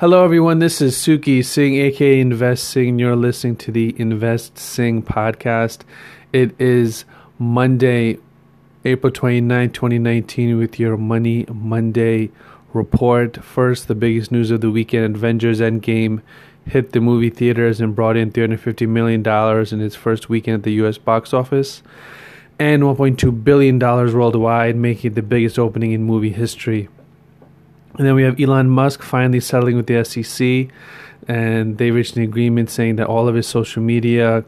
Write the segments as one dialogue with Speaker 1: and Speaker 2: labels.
Speaker 1: Hello, everyone. This is Suki Singh, aka Invest Singh. You're listening to the Invest Singh podcast. It is Monday, April 29, 2019, with your Money Monday report. First, the biggest news of the weekend Avengers Endgame hit the movie theaters and brought in $350 million in its first weekend at the U.S. box office and $1.2 billion worldwide, making it the biggest opening in movie history. And then we have Elon Musk finally settling with the SEC, and they reached an agreement saying that all of his social media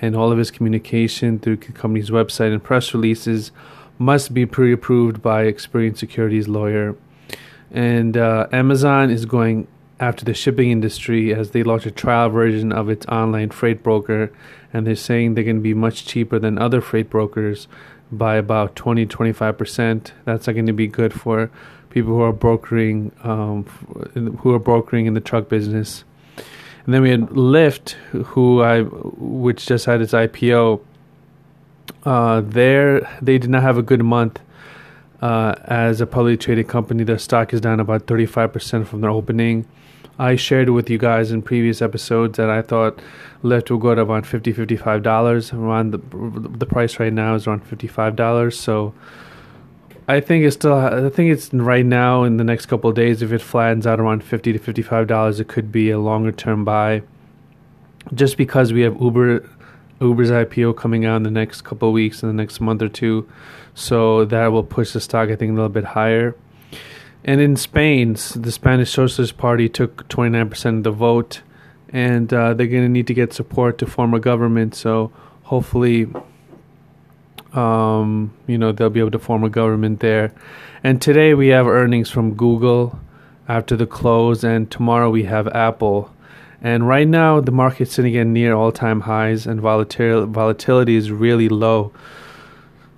Speaker 1: and all of his communication through the company's website and press releases must be pre-approved by Experian Securities lawyer. And uh, Amazon is going after the shipping industry as they launch a trial version of its online freight broker, and they're saying they're going to be much cheaper than other freight brokers by about 20 25%. That's going to be good for people who are brokering um, who are brokering in the truck business. And then we had Lyft, who I which just had its IPO. Uh, there, they did not have a good month uh, as a publicly traded company. Their stock is down about 35% from their opening. I shared with you guys in previous episodes that I thought Lyft will go around 50 $55. Around the, the price right now is around $55. So I think it's still. I think it's right now in the next couple of days. If it flattens out around fifty to fifty-five dollars, it could be a longer term buy. Just because we have Uber, Uber's IPO coming out in the next couple of weeks, in the next month or two, so that will push the stock I think a little bit higher. And in Spain, the Spanish Socialist Party took twenty nine percent of the vote, and uh, they're going to need to get support to form a government. So hopefully um, you know, they'll be able to form a government there. And today we have earnings from Google after the close, and tomorrow we have Apple. And right now the market's sitting at near all-time highs, and volatil- volatility is really low.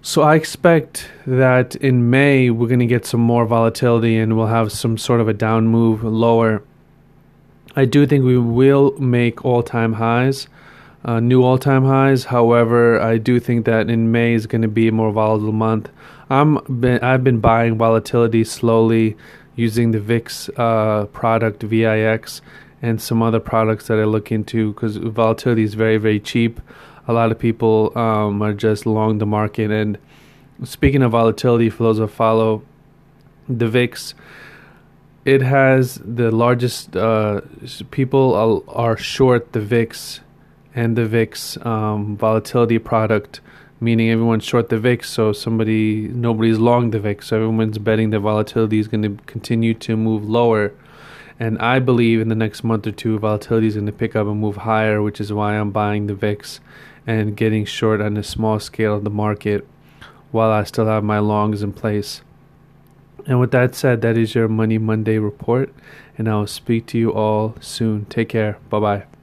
Speaker 1: So I expect that in May we're going to get some more volatility, and we'll have some sort of a down move lower. I do think we will make all-time highs uh, new all-time highs. However, I do think that in May is going to be a more volatile month. I'm been, I've been buying volatility slowly using the VIX uh, product VIX and some other products that I look into because volatility is very very cheap. A lot of people um, are just long the market. And speaking of volatility, for those that follow the VIX, it has the largest uh, people are short the VIX and the VIX um, volatility product, meaning everyone's short the VIX, so somebody nobody's long the VIX, so everyone's betting the volatility is going to continue to move lower. And I believe in the next month or two, volatility is going to pick up and move higher, which is why I'm buying the VIX and getting short on a small scale of the market while I still have my longs in place. And with that said, that is your Money Monday report, and I will speak to you all soon. Take care. Bye bye.